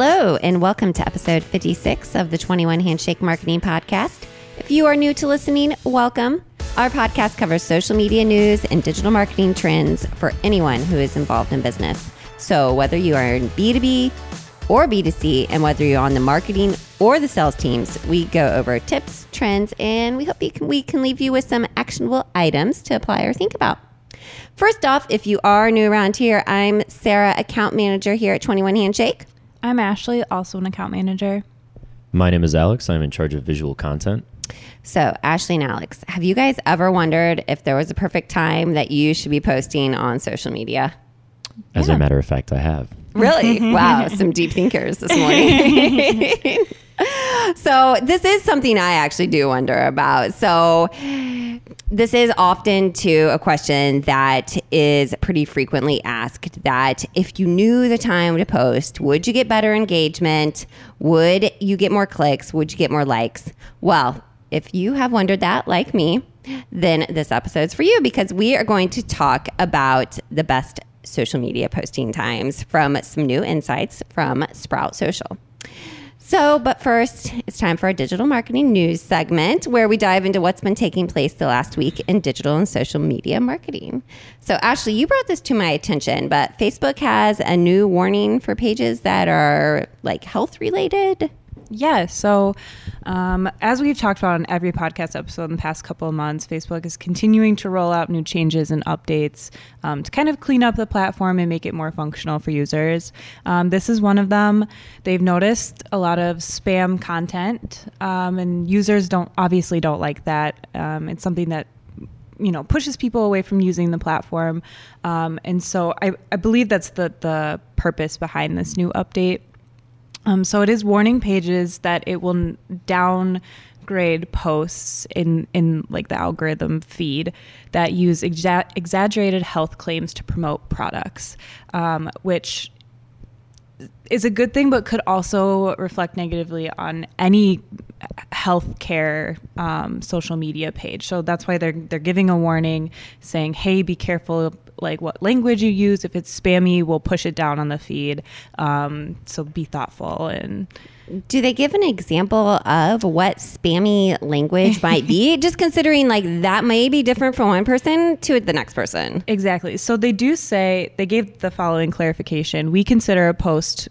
Hello, and welcome to episode 56 of the 21 Handshake Marketing Podcast. If you are new to listening, welcome. Our podcast covers social media news and digital marketing trends for anyone who is involved in business. So, whether you are in B2B or B2C, and whether you're on the marketing or the sales teams, we go over tips, trends, and we hope can, we can leave you with some actionable items to apply or think about. First off, if you are new around here, I'm Sarah, account manager here at 21 Handshake. I'm Ashley, also an account manager. My name is Alex. I'm in charge of visual content. So, Ashley and Alex, have you guys ever wondered if there was a perfect time that you should be posting on social media? As Yeah. a matter of fact, I have. Really? Mm-hmm. wow, some deep thinkers this morning. so, this is something I actually do wonder about. So, this is often to a question that is pretty frequently asked that if you knew the time to post, would you get better engagement? Would you get more clicks? Would you get more likes? Well, if you have wondered that, like me, then this episode's for you because we are going to talk about the best social media posting times from some new insights from Sprout Social. So, but first, it's time for our digital marketing news segment where we dive into what's been taking place the last week in digital and social media marketing. So, Ashley, you brought this to my attention, but Facebook has a new warning for pages that are like health related. Yeah, so um, as we've talked about on every podcast episode in the past couple of months, Facebook is continuing to roll out new changes and updates um, to kind of clean up the platform and make it more functional for users. Um, this is one of them. They've noticed a lot of spam content, um, and users don't obviously don't like that. Um, it's something that you know pushes people away from using the platform um, and so I, I believe that's the the purpose behind this new update um, so it is warning pages that it will downgrade posts in in like the algorithm feed that use exa- exaggerated health claims to promote products, um, which is a good thing, but could also reflect negatively on any healthcare um, social media page. So that's why they're they're giving a warning, saying, "Hey, be careful." Like what language you use. If it's spammy, we'll push it down on the feed. Um, so be thoughtful and Do they give an example of what spammy language might be? Just considering like that may be different from one person to the next person. Exactly. So they do say they gave the following clarification. We consider a post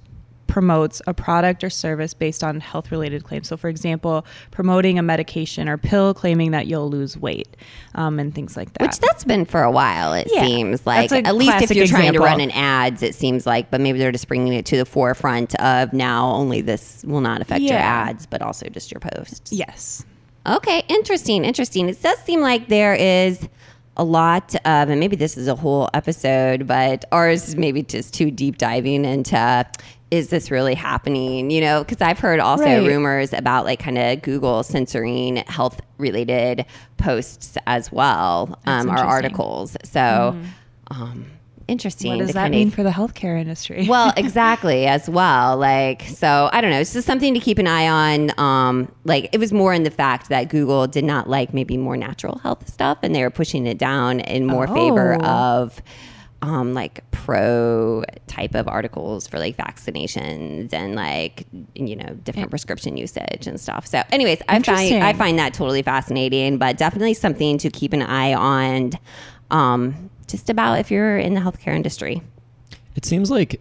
promotes a product or service based on health related claims. So, for example, promoting a medication or pill claiming that you'll lose weight um, and things like that. Which that's been for a while, it Yeah. seems like. At least if you're trying to run an ads, it seems like, but maybe they're just bringing it to the forefront of now only this will not affect your ads, but also just your posts. yes. Okay, interesting, interesting. It does seem like there is a lot of, and maybe this is a whole episode, but ours is maybe just too deep diving into is this really happening? You know, because I've heard also Right. rumors about like kind of Google censoring health related posts as well, um, or. Articles. So, um, interesting. What does that kinda- mean for the healthcare industry? well, exactly as well. Like, so I don't know. It's just something to keep an eye on. Um, like, it was more in the fact that Google did not like maybe more natural health stuff, and they were pushing it down in more favor Oh. of. Um, like pro type of articles for like vaccinations and like you know different prescription usage and stuff. So, anyways, I find I find that totally fascinating, but definitely something to keep an eye on. Um, just about if you're in the healthcare industry. It seems like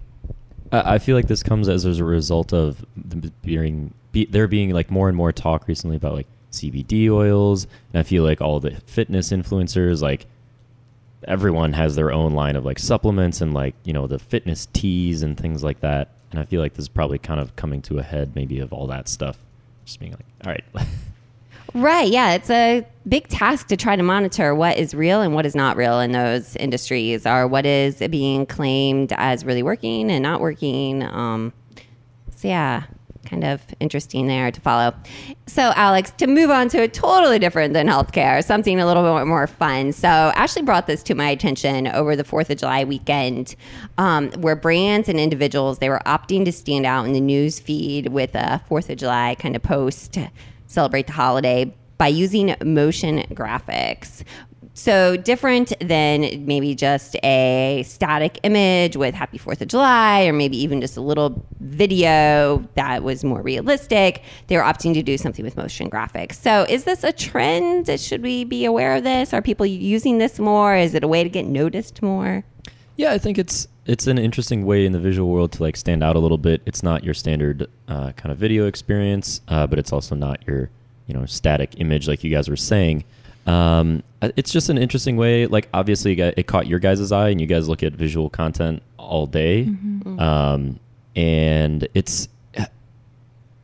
I I feel like this comes as a result of the being be, there being like more and more talk recently about like CBD oils, and I feel like all the fitness influencers like everyone has their own line of like supplements and like you know the fitness teas and things like that. And I feel like this is probably kind of coming to a head maybe of all that stuff. Just being like, all right, Right. Yeah. It's a big task to try to monitor what is real and what is not real in those industries, or what is being claimed as really working and not working. Um, so, yeah, kind of interesting there to follow. So, Alex, to move on to a totally different than healthcare, something a little bit more fun. So, Ashley brought this to my attention over the 4th of July weekend, um, where brands and individuals, they were opting to stand out in the news feed with a 4th of July kind of post to celebrate the holiday by using motion graphics. So different than maybe just a static image with Happy Fourth of July, or maybe even just a little video that was more realistic. They're opting to do something with motion graphics. So is this a trend? Should we be aware of this? Are people using this more? Is it a way to get noticed more? Yeah, I think it's it's an interesting way in the visual world to like stand out a little bit. It's not your standard uh, kind of video experience, uh, but it's also not your you know static image like you guys were saying. Um, uh, it's just an interesting way. Like obviously, it caught your guys' eye, and you guys look at visual content all day, mm-hmm. um, and it's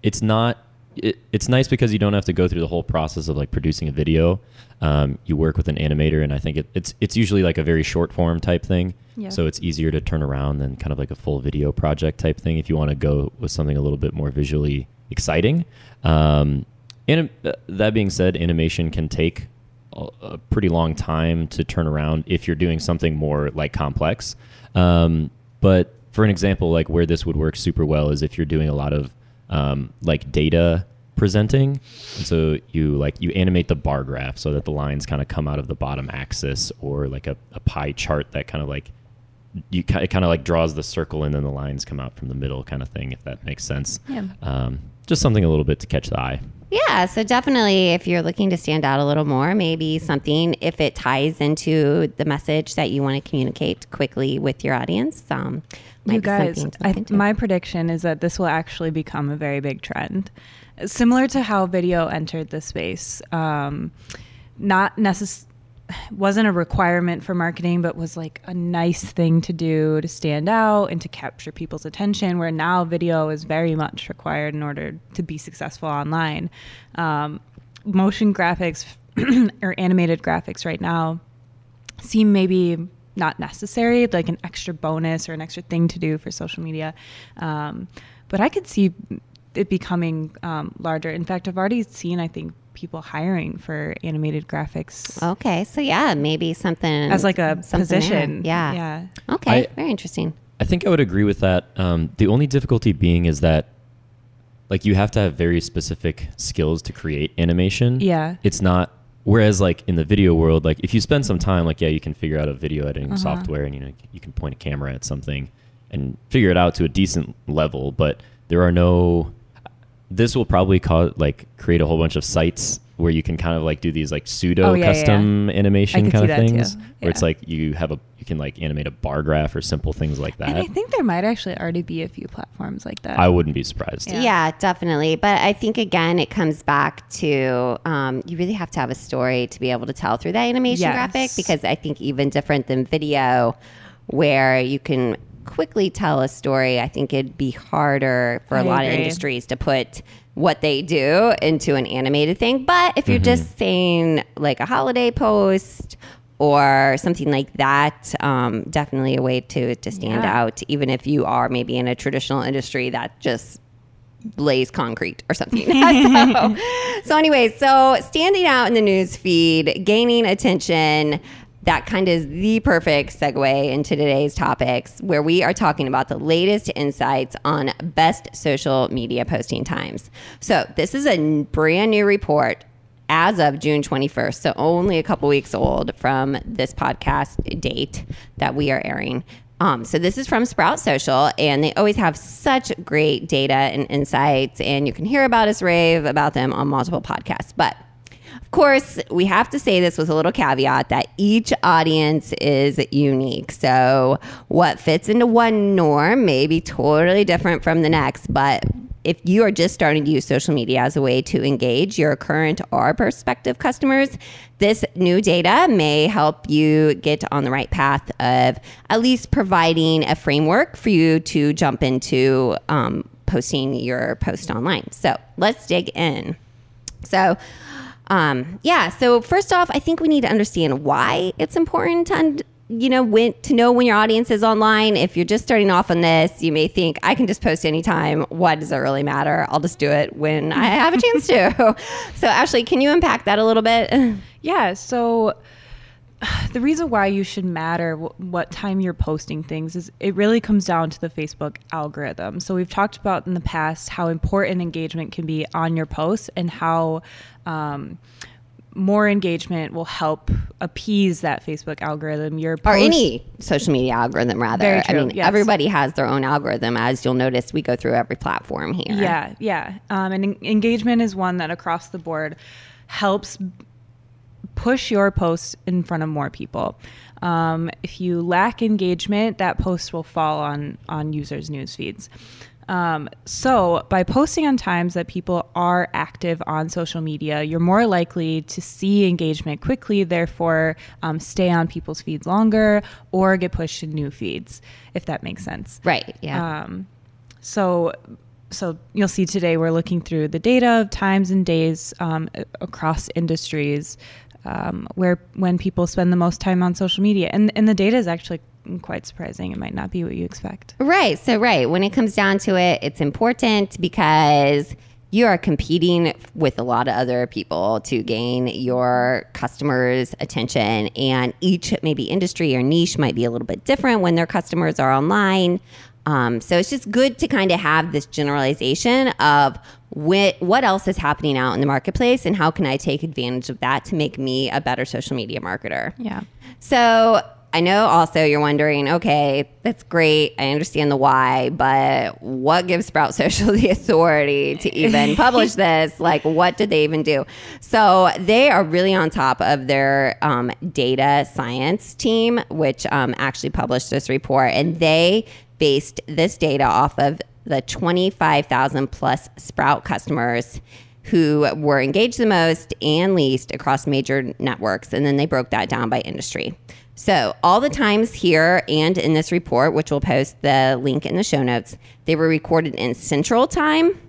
it's not. It, it's nice because you don't have to go through the whole process of like producing a video. Um, you work with an animator, and I think it, it's it's usually like a very short form type thing. Yeah. So it's easier to turn around than kind of like a full video project type thing if you want to go with something a little bit more visually exciting. Um, and uh, that being said, animation can take a pretty long time to turn around if you're doing something more like complex. Um, but for an example, like where this would work super well is if you're doing a lot of um, like data presenting. And so you like you animate the bar graph so that the lines kind of come out of the bottom axis or like a, a pie chart that kind of like you it kind of like draws the circle and then the lines come out from the middle kind of thing if that makes sense. Yeah. Um, just something a little bit to catch the eye. Yeah, so definitely if you're looking to stand out a little more, maybe something if it ties into the message that you want to communicate quickly with your audience. Um, you guys, I, my prediction is that this will actually become a very big trend, similar to how video entered the space. Um, not necessarily wasn't a requirement for marketing, but was like a nice thing to do to stand out and to capture people's attention. Where now video is very much required in order to be successful online. Um, motion graphics or animated graphics right now seem maybe not necessary, like an extra bonus or an extra thing to do for social media. Um, but I could see it becoming um, larger. In fact, I've already seen, I think, people hiring for animated graphics. Okay, so yeah, maybe something as like a position. There. Yeah. Yeah. Okay. I, very interesting. I think I would agree with that. Um, the only difficulty being is that like you have to have very specific skills to create animation. Yeah. It's not whereas like in the video world, like if you spend some time, like yeah, you can figure out a video editing uh-huh. software and you know you can point a camera at something and figure it out to a decent level, but there are no this will probably cause like create a whole bunch of sites where you can kind of like do these like pseudo oh, yeah, custom yeah. animation kind of things yeah. where it's like you have a you can like animate a bar graph or simple things like that. And I think there might actually already be a few platforms like that. I wouldn't be surprised. Yeah, definitely. But I think again it comes back to um, you really have to have a story to be able to tell through that animation yes. graphic because I think even different than video where you can quickly tell a story, I think it'd be harder for I a lot agree. of industries to put what they do into an animated thing. But if you're mm-hmm. just saying like a holiday post or something like that, um, definitely a way to to stand yeah. out, even if you are maybe in a traditional industry that just lays concrete or something. so, so, anyways, so standing out in the news feed, gaining attention that kind of is the perfect segue into today's topics, where we are talking about the latest insights on best social media posting times. So, this is a brand new report as of June 21st, so only a couple weeks old from this podcast date that we are airing. Um, so this is from Sprout Social, and they always have such great data and insights, and you can hear about us rave about them on multiple podcasts. But course, we have to say this with a little caveat that each audience is unique. So, what fits into one norm may be totally different from the next. But if you are just starting to use social media as a way to engage your current or prospective customers, this new data may help you get on the right path of at least providing a framework for you to jump into um, posting your post online. So let's dig in. So, um, yeah. So first off, I think we need to understand why it's important to, you know, when to know when your audience is online. If you're just starting off on this, you may think I can just post anytime. Why does it really matter? I'll just do it when I have a chance to. so Ashley, can you unpack that a little bit? Yeah. So the reason why you should matter what time you're posting things is it really comes down to the Facebook algorithm. So we've talked about in the past how important engagement can be on your posts and how um, more engagement will help appease that Facebook algorithm. Your or any social media algorithm rather Very i mean yes. everybody has their own algorithm as you'll notice we go through every platform here Yeah, yeah. Um, and en- engagement is one that across the board helps push your post in front of more people. Um, if you lack engagement, that post will fall on on users' news feeds. Um, so, by posting on times that people are active on social media, you're more likely to see engagement quickly, therefore, um, stay on people's feeds longer or get pushed in new feeds, if that makes sense. right yeah Um, so, so you'll see today we're looking through the data of times and days um, across industries um, where when people spend the most time on social media, and and the data is actually quite surprising. It might not be what you expect. Right. So, right. When it comes down to it, it's important because you are competing with a lot of other people to gain your customers' attention. And each maybe industry or niche might be a little bit different when their customers are online. Um, so it's just good to kind of have this generalization of what, what else is happening out in the marketplace and how can I take advantage of that to make me a better social media marketer. Yeah. So I know also you're wondering, okay, that's great. I understand the why, but what gives Sprout Social the authority to even publish this? Like, what did they even do? So they are really on top of their um, data science team, which um, actually published this report, and they based this data off of the 25,000 plus Sprout customers who were engaged the most and least across major networks. And then they broke that down by industry. So, all the times here and in this report, which we'll post the link in the show notes, they were recorded in Central Time.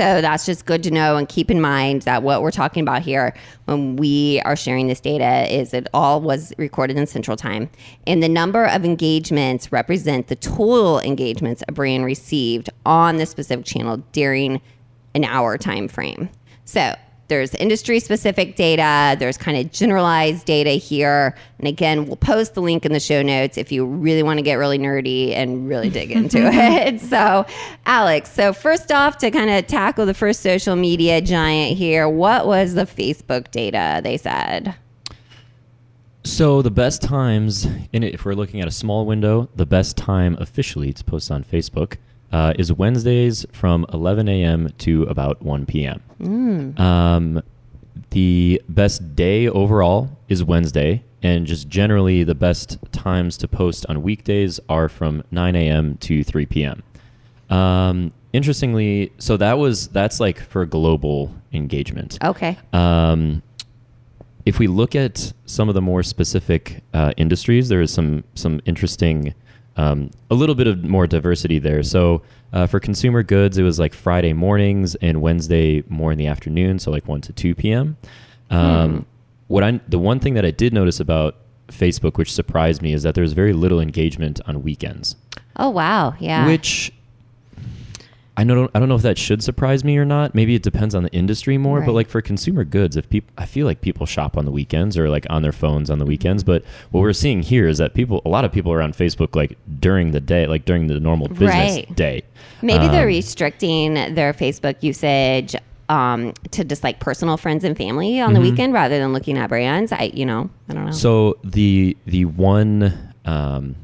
So, that's just good to know and keep in mind that what we're talking about here when we are sharing this data is it all was recorded in Central Time. And the number of engagements represent the total engagements a brand received on the specific channel during an hour time frame. So there's industry specific data, there's kind of generalized data here. And again, we'll post the link in the show notes if you really want to get really nerdy and really dig into it. So, Alex, so first off, to kind of tackle the first social media giant here, what was the Facebook data they said? So the best times, in it, if we're looking at a small window, the best time officially to post on Facebook uh, is Wednesdays from 11 a.m. to about 1 p.m. Um, the best day overall is Wednesday, and just generally the best times to post on weekdays are from 9 a.m. to 3 p.m. Um, interestingly, so that was that's like for global engagement. Okay. Um, if we look at some of the more specific uh, industries, there is some some interesting, um, a little bit of more diversity there. So uh, for consumer goods, it was like Friday mornings and Wednesday more in the afternoon, so like one to two p.m. Um, What I the one thing that I did notice about Facebook, which surprised me, is that there's very little engagement on weekends, Oh, wow. Yeah. which. I don't, I don't know if that should surprise me or not. Maybe it depends on the industry more. But like for consumer goods, if people, I feel like people shop on the weekends or like on their phones on the weekends. But what we're seeing here is that people, a lot of people are on Facebook like during the day, like during the normal business Right. day. Maybe they're Um, restricting their Facebook usage um, to just like personal friends and family on the weekend rather than looking at brands. I, you know, I don't know. So the the one um,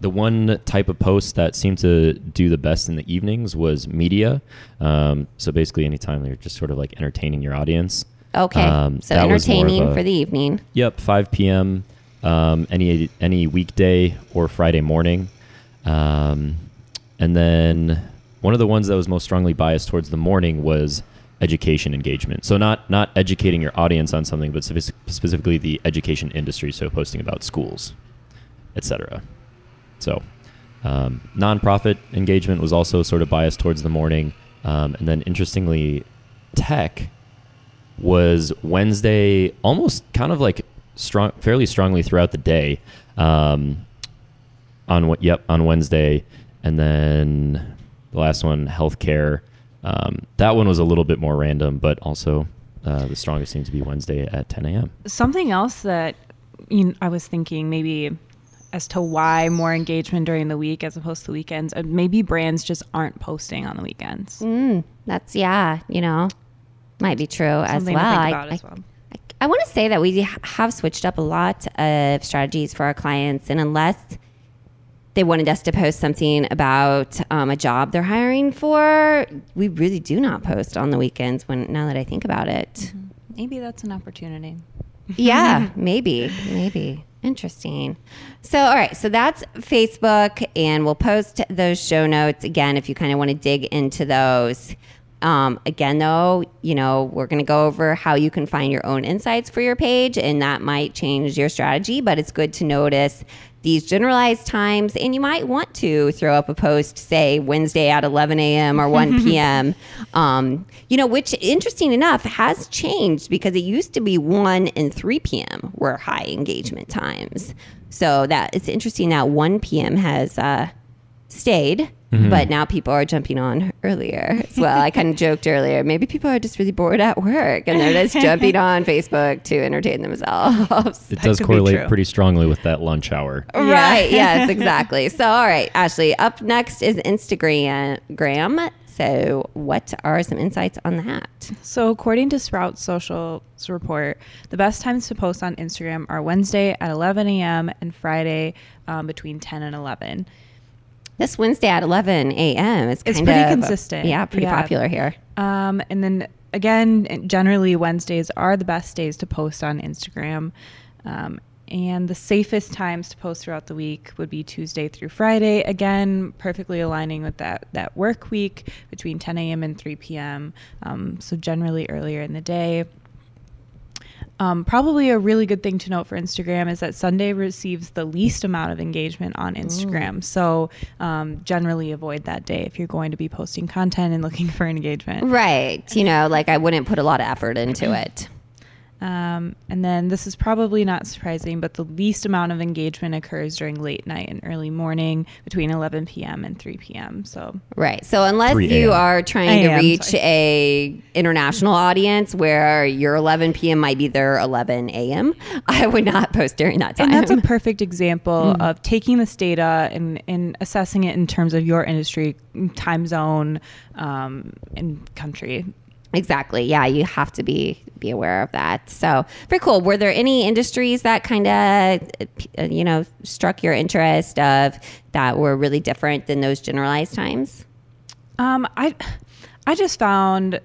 the one type of post that seemed to do the best in the evenings was media. Um, so basically, anytime you're just sort of like entertaining your audience. okay. um, so entertaining a- for the evening. Yep, 5 p.m. Um, any any weekday or Friday morning, um, and then one of the ones that was most strongly biased towards the morning was education engagement. So not not educating your audience on something, but specifically the education industry. So posting about schools, etc. So um, nonprofit engagement was also sort of biased towards the morning, um, and then interestingly, tech was Wednesday, almost kind of like strong, fairly strongly throughout the day. Um, on what? Yep, on Wednesday, and then the last one, healthcare. Um, that one was a little bit more random, but also uh, the strongest seemed to be Wednesday at 10 a.m. Something else that you know, I was thinking maybe as to why more engagement during the week as opposed to weekends. Maybe brands just aren't posting on the weekends. Mm, that's, yeah, you know. might be true as well. to think I- about I, as well. I want to say that we have switched up a lot of strategies for our clients, and unless they wanted us to post something about um, a job they're hiring for, we really do not post on the weekends. When now that I think about it, Maybe that's an opportunity. yeah, maybe, maybe. Interesting. So, all right. So that's Facebook, and we'll post those show notes again if you kind of want to dig into those. Um, again, though, you know, we're going to go over how you can find your own insights for your page, and that might change your strategy, but it's good to notice these generalized times. And you might want to throw up a post, say Wednesday at 11 a.m. or 1 p.m., um, you know, which interesting enough has changed because it used to be 1 and 3 p.m. were high engagement times. So that it's interesting that 1 p.m. has uh, stayed. But now people are jumping on earlier as well. I kind of joked earlier. Maybe people are just really bored at work and they're just jumping on Facebook to entertain themselves. It That does correlate pretty strongly with that lunch hour. Right. Yes, exactly. So, all right, Ashley, up next is Instagram. Gram. So, what are some insights on that? So, according to Sprout Social's report, the best times to post on Instagram are Wednesday at 11 a.m. and Friday um, between 10 and 11. This Wednesday at 11 a.m. is It's pretty of consistent. Yeah, pretty Yeah. popular here. Um, and then again, generally Wednesdays are the best days to post on Instagram. Um, and the safest times to post throughout the week would be Tuesday through Friday. Again, perfectly aligning with that that work week between 10 a.m. and 3 p.m. Um, so generally earlier in the day. Um, probably a really good thing to note for Instagram is that Sunday receives the least amount of engagement on Instagram. So um, generally avoid that day if you're going to be posting content and looking for engagement. Right. You know, like I wouldn't put a lot of effort into it. Um, and then this is probably not surprising, but the least amount of engagement occurs during late night and early morning between 11 p.m. and 3 p.m. So Right. So unless you are trying to reach sorry. a international audience where your 11 p.m. might be their 11 a.m., I would not post during that time. And that's a perfect example of taking this data and, and assessing it in terms of your industry, time zone, um, and country. Exactly. Yeah, you have to be be aware of that. So very cool. Were there any industries that kind of you know struck your interest of that were really different than those generalized times? Um, I, I just found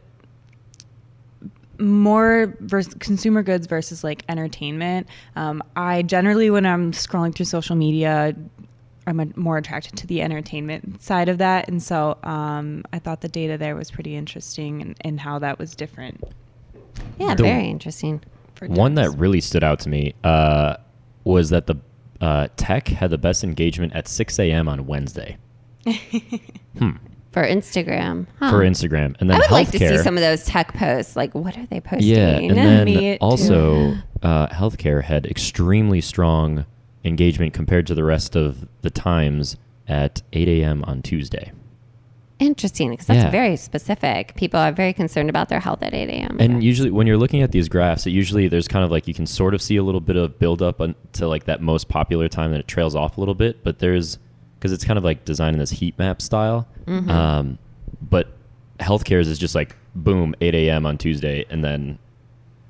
more consumer goods versus like entertainment. Um, I generally, when I'm scrolling through social media, I'm a- more attracted to the entertainment side of that, and so um, I thought the data there was pretty interesting and, and how that was different. Yeah, The- very interesting. For One that really stood out to me uh, was that the uh, tech had the best engagement at 6 a.m. on Wednesday For Instagram, huh. for Instagram, and then I would healthcare. like to see some of those tech posts. Like, what are they posting? Yeah, and then Me also uh, healthcare had extremely strong engagement compared to the rest of the times at 8 a.m. on Tuesday. Interesting, because that's Yeah. very specific. People are very concerned about their health at 8 a.m. And usually, when you're looking at these graphs, it usually there's kind of like you can sort of see a little bit of build up on, to like that most popular time, then it trails off a little bit. But there's because it's kind of like designed in this heat map style. Mm-hmm. Um, but healthcare's is just like boom, 8 a.m. on Tuesday, and then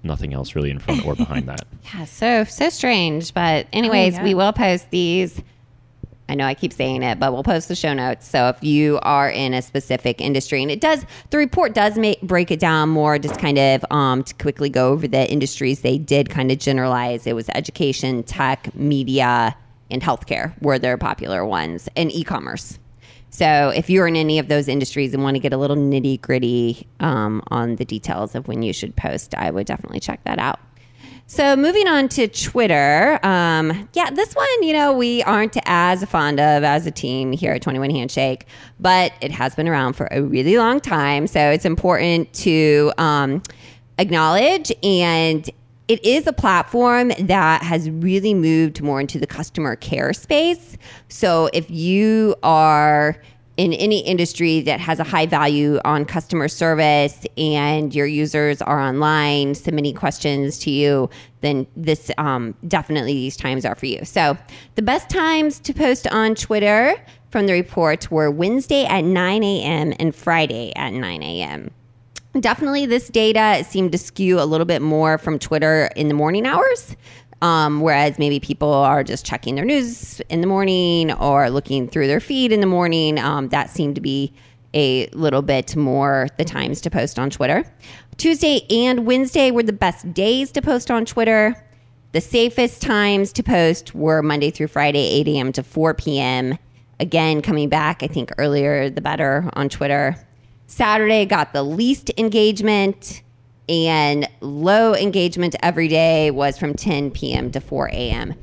nothing else really in front or behind that. Yeah, so so strange. But anyways, yeah. we will post these. I know I keep saying it, but we'll post the show notes. So if you are in a specific industry, and it does, the report does make break it down more. Just kind of um, to quickly go over the industries they did kind of generalize. It was education, tech, media, and healthcare were their popular ones, and e-commerce. So if you're in any of those industries and want to get a little nitty gritty um, on the details of when you should post, I would definitely check that out. So moving on to Twitter, um, yeah, this one you know we aren't as fond of as a team here at Twenty One Handshake, but it has been around for a really long time, so it's important to um, acknowledge and. It is a platform that has really moved more into the customer care space. So if you are in any industry that has a high value on customer service and your users are online submitting questions to you, then this um, definitely these times are for you. So the best times to post on Twitter from the report were Wednesday at 9 a.m. and Friday at 9 a.m. definitely this data seemed to skew a little bit more from Twitter in the morning hours. Um, whereas maybe people are just checking their news in the morning or looking through their feed in the morning. Um, that seemed to be a little bit more the times to post on Twitter. Tuesday and Wednesday were the best days to post on Twitter. The safest times to post were Monday through Friday, 8 a.m. to 4 p.m. Again, coming back, I think earlier the better on Twitter. Saturday got the least engagement and low engagement every day was from 10 p.m. to 4 a.m.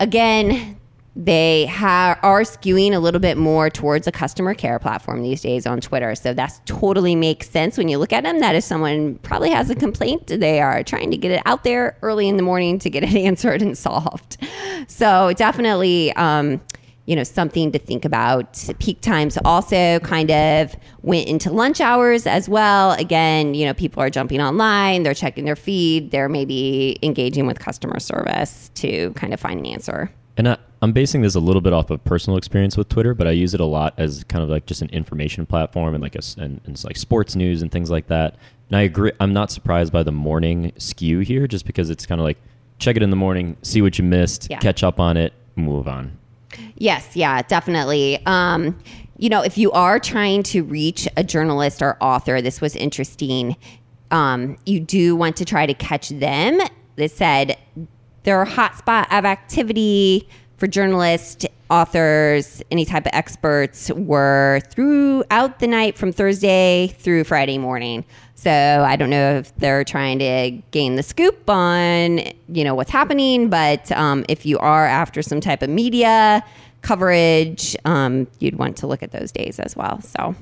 Again, they ha- are skewing a little bit more towards a customer care platform these days on Twitter. So that totally makes sense when you look at them. That if someone probably has a complaint, they are trying to get it out there early in the morning to get it answered and solved. So definitely. Um, you know something to think about peak times also kind of went into lunch hours as well again you know people are jumping online they're checking their feed they're maybe engaging with customer service to kind of find an answer And I, I'm basing this a little bit off of personal experience with Twitter, but I use it a lot as kind of like just an information platform and like a, and, and it's like sports news and things like that. And I agree. I'm not surprised by the morning skew here, just because it's kind of like check it in the morning, see what you missed, Yeah. catch up on it, move on. Yes, yeah, definitely. Um, you know, if you are trying to reach a journalist or author, this was interesting. Um, you do want to try to catch them. They said their hotspot of activity for journalists, authors, any type of experts were throughout the night from Thursday through Friday morning. So I don't know if they're trying to gain the scoop on you know what's happening, but um, if you are after some type of media coverage, um, you'd want to look at those days as well. So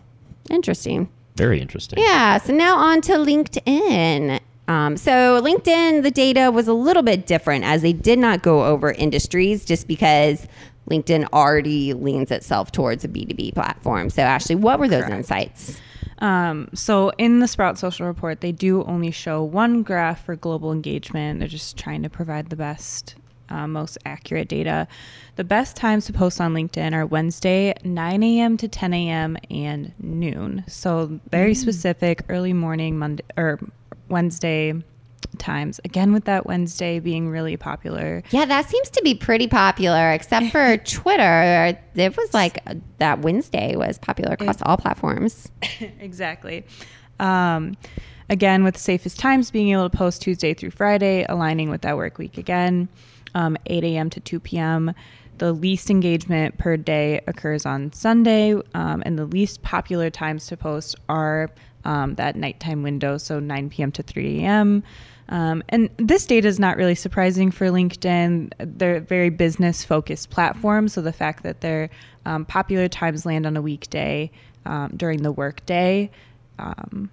interesting. Very interesting. Yeah. So now on to LinkedIn. Um, so LinkedIn, the data was a little bit different as they did not go over industries just because LinkedIn already leans itself towards a B2B platform. So Ashley, what were those Correct. insights? Um, so in the Sprout Social Report, they do only show one graph for global engagement. They're just trying to provide the best, uh, most accurate data. The best times to post on LinkedIn are Wednesday, 9 a.m. to 10 a.m. and noon. So very specific, early morning, Monday or Wednesday times. Again, with that Wednesday being really popular. Yeah, that seems to be pretty popular, except for Twitter. It was like uh, that Wednesday was popular across all platforms. exactly. Um, again, with safest times being able to post Tuesday through Friday, aligning with that work week again, um, 8 a.m. to 2 p.m. The least engagement per day occurs on Sunday, um, and the least popular times to post are um, that nighttime window, so 9 p.m. to 3 a.m. Um, and this data is not really surprising for LinkedIn. They're a very business focused platform. So the fact that their um, popular times land on a weekday um, during the workday um,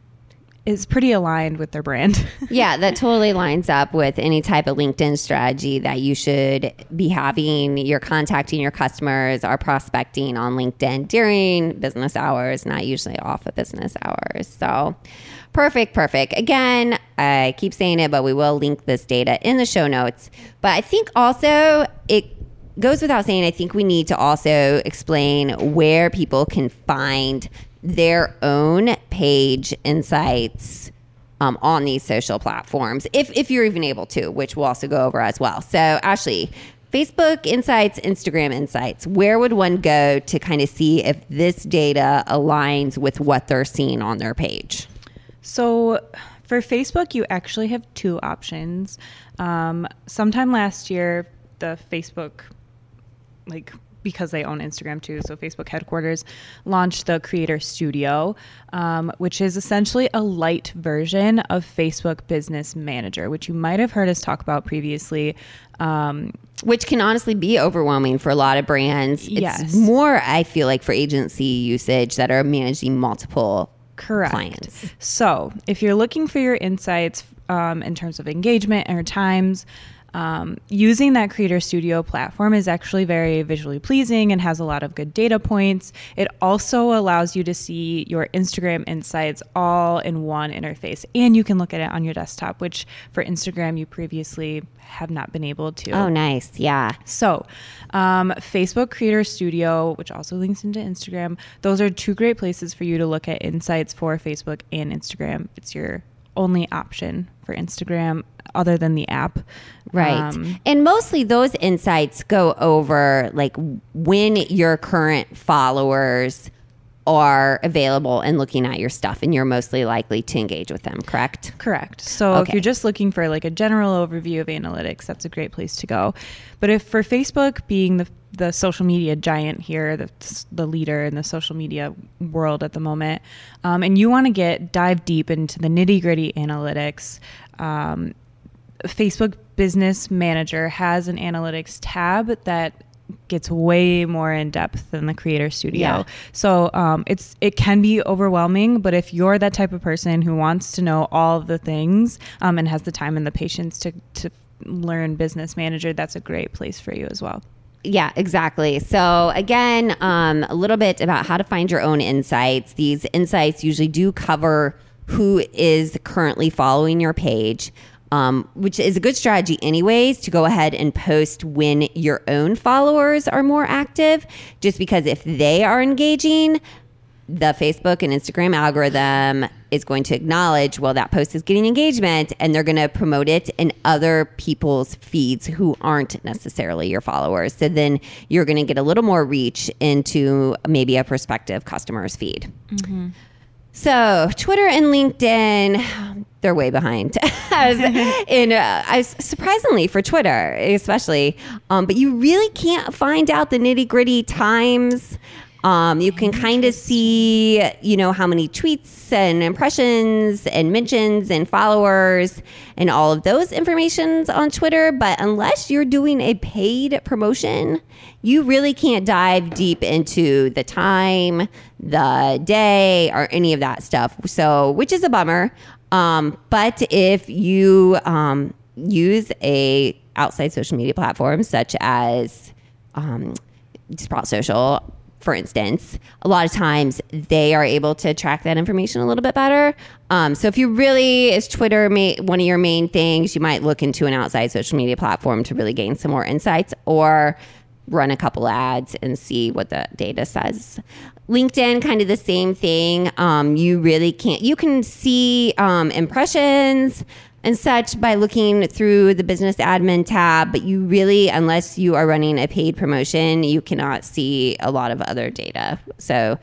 is pretty aligned with their brand. yeah, that totally lines up with any type of LinkedIn strategy that you should be having. You're contacting your customers or prospecting on LinkedIn during business hours, not usually off of business hours. So, perfect, perfect. Again, I keep saying it, but we will link this data in the show notes. But I think also it goes without saying, I think we need to also explain where people can find their own page insights um, on these social platforms, if, if you're even able to, which we'll also go over as well. So, Ashley, Facebook Insights, Instagram Insights, where would one go to kind of see if this data aligns with what they're seeing on their page? So for Facebook, you actually have two options. Um, sometime last year, the Facebook, like because they own Instagram too, so Facebook headquarters launched the Creator Studio, um, which is essentially a light version of Facebook Business Manager, which you might have heard us talk about previously. Um, Which can honestly be overwhelming for a lot of brands. It's Yes. more, I feel like, for agency usage that are managing multiple Correct. clients. So, if you're looking for your insights um, in terms of engagement or times, um, using that Creator Studio platform is actually very visually pleasing and has a lot of good data points. It also allows you to see your Instagram insights all in one interface, and you can look at it on your desktop, which for Instagram you previously have not been able to. Oh, nice. Yeah. So, um, Facebook Creator Studio, which also links into Instagram, those are two great places for you to look at insights for Facebook and Instagram. It's your only option for Instagram other than the app. Right. Um, and mostly those insights go over like when your current followers are available and looking at your stuff and you're mostly likely to engage with them, correct? Correct. So if you're just looking for like a general overview of analytics, that's a great place to go. But if for Facebook being the the social media giant here, the the leader in the social media world at the moment, um, and you want to get dive deep into the nitty gritty analytics. Um, Facebook Business Manager has an analytics tab that gets way more in depth than the Creator Studio. Yeah. So um, it's it can be overwhelming, but if you're that type of person who wants to know all the things um, and has the time and the patience to to learn Business Manager, that's a great place for you as well. Yeah, exactly. So, again, um, a little bit about how to find your own insights. These insights usually do cover who is currently following your page, um, which is a good strategy, anyways, to go ahead and post when your own followers are more active, just because if they are engaging, the Facebook and Instagram algorithm is going to acknowledge, well, that post is getting engagement, and they're going to promote it in other people's feeds who aren't necessarily your followers. So then you're going to get a little more reach into maybe a prospective customer's feed. So Twitter and LinkedIn, they're way behind. As in, uh, surprisingly for Twitter, especially, um, but you really can't find out the nitty gritty times. Um, you can kind of see, you know, how many tweets and impressions and mentions and followers and all of those informations on Twitter. But unless you're doing a paid promotion, you really can't dive deep into the time, the day, or any of that stuff. So, which is a bummer. Um, but if you um, use a outside social media platform such as um, Sprout Social, for instance, a lot of times they are able to track that information a little bit better. Um, so if you really is Twitter one of your main things, you might look into an outside social media platform to really gain some more insights or run a couple ads and see what the data says. LinkedIn, kind of the same thing. Um, you really can't. You can see um, impressions and such by looking through the business admin tab, but you really, unless you are running a paid promotion, you cannot see a lot of other data. So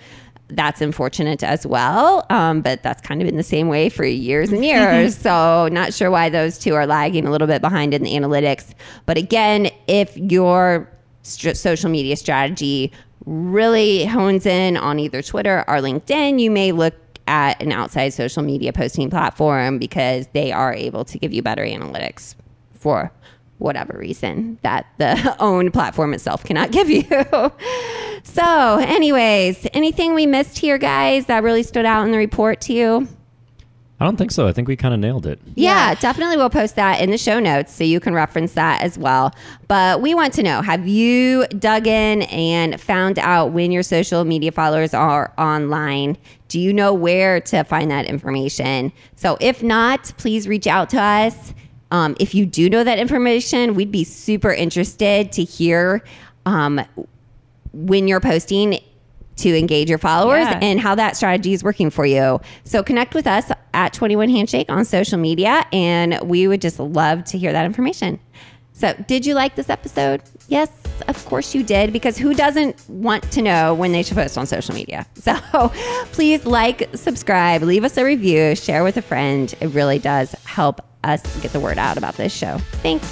that's unfortunate as well. Um, but that's kind of been the same way for years and years. so not sure why those two are lagging a little bit behind in the analytics. But again, if your st- social media strategy really hones in on either Twitter or LinkedIn, you may look at an outside social media posting platform because they are able to give you better analytics for whatever reason that the owned platform itself cannot give you. so, anyways, anything we missed here, guys, that really stood out in the report to you? I don't think so. I think we kind of nailed it. Yeah, definitely. We'll post that in the show notes so you can reference that as well. But we want to know have you dug in and found out when your social media followers are online? Do you know where to find that information? So if not, please reach out to us. Um, if you do know that information, we'd be super interested to hear um, when you're posting to engage your followers Yeah. and how that strategy is working for you. So connect with us at 21 Handshake on social media, and we would just love to hear that information. So, did you like this episode? Yes, of course you did, because who doesn't want to know when they should post on social media? So, please like, subscribe, leave us a review, share with a friend. It really does help us get the word out about this show. Thanks.